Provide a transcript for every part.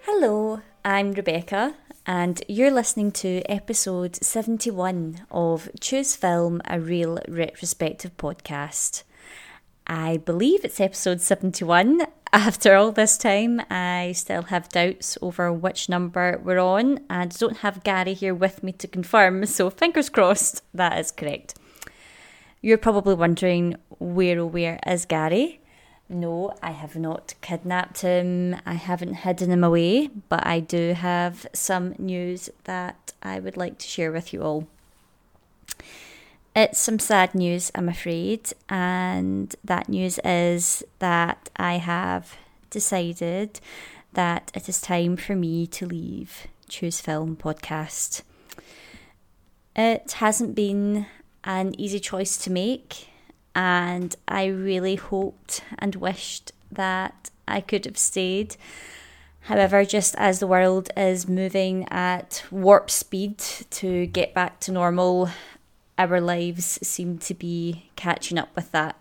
Hello, I'm Rebecca, and you're listening to episode 71 of Choose Film, a Real Retrospective podcast. I believe it's episode 71, after all this time, I still have doubts over which number we're on, and don't have Gary here with me to confirm, so fingers crossed that is correct. You're probably wondering where oh where is Gary? No, I have not kidnapped him. I haven't hidden him away, but I do have some news that I would like to share with you all. It's some sad news, I'm afraid, and that news is that I have decided that it is time for me to leave Choose Film podcast. It hasn't been an easy choice to make and I really hoped and wished that I could have stayed. However, just as the world is moving at warp speed to get back to normal, our lives seem to be catching up with that.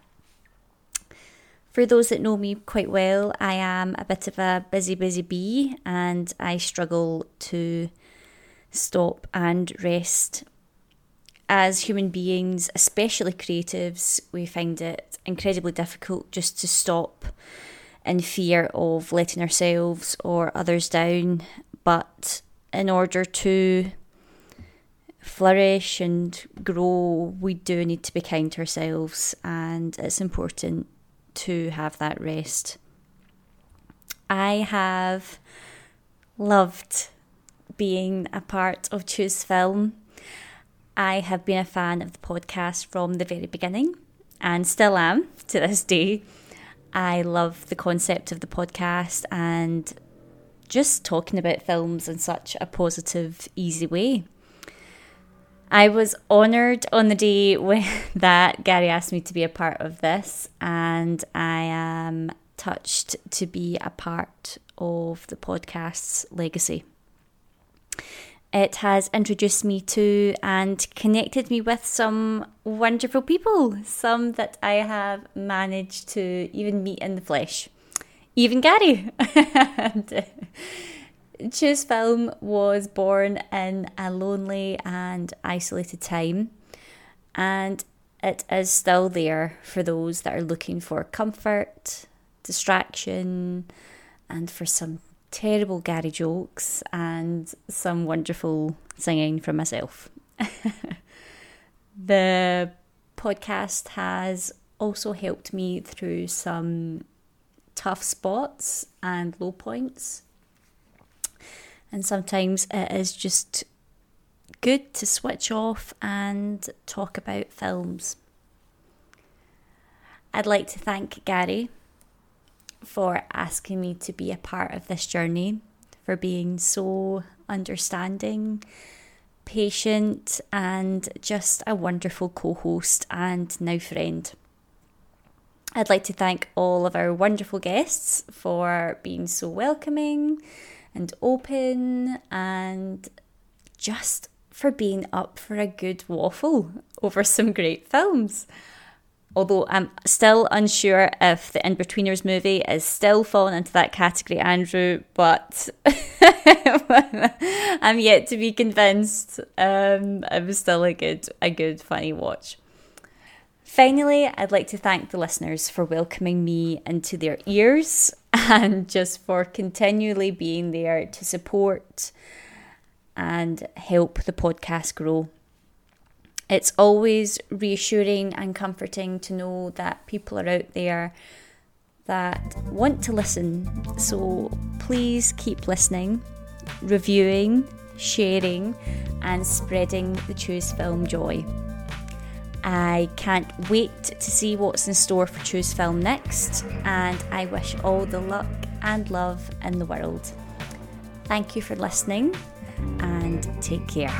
For those that know me quite well, I am a bit of a busy, busy bee and I struggle to stop and rest as human beings, especially creatives, we find it incredibly difficult just to stop in fear of letting ourselves or others down. But in order to flourish and grow, we do need to be kind to ourselves, and it's important to have that rest. I have loved being a part of Choose Film I have been a fan of the podcast from the very beginning and still am to this day. I love the concept of the podcast and just talking about films in such a positive, easy way. I was honoured on the day when that Gary asked me to be a part of this, and I am touched to be a part of the podcast's legacy. It has introduced me to and connected me with some wonderful people, some that I have managed to even meet in the flesh. Even Gary. and, Film was born in a lonely and isolated time, and it is still there for those that are looking for comfort, distraction, and for some terrible Gary jokes and some wonderful singing from myself. the podcast has also helped me through some tough spots and low points. And sometimes it is just good to switch off and talk about films. I'd like to thank Gary for asking me to be a part of this journey, for being so understanding, patient, and just a wonderful co host and now friend. I'd like to thank all of our wonderful guests for being so welcoming and open and just for being up for a good waffle over some great films although I'm still unsure if the Inbetweeners movie is still falling into that category, Andrew, but I'm yet to be convinced. Um, it was still a good, a good, funny watch. Finally, I'd like to thank the listeners for welcoming me into their ears and just for continually being there to support and help the podcast grow. It's always reassuring and comforting to know that people are out there that want to listen. So please keep listening, reviewing, sharing, and spreading the Choose Film joy. I can't wait to see what's in store for Choose Film next, and I wish all the luck and love in the world. Thank you for listening and take care.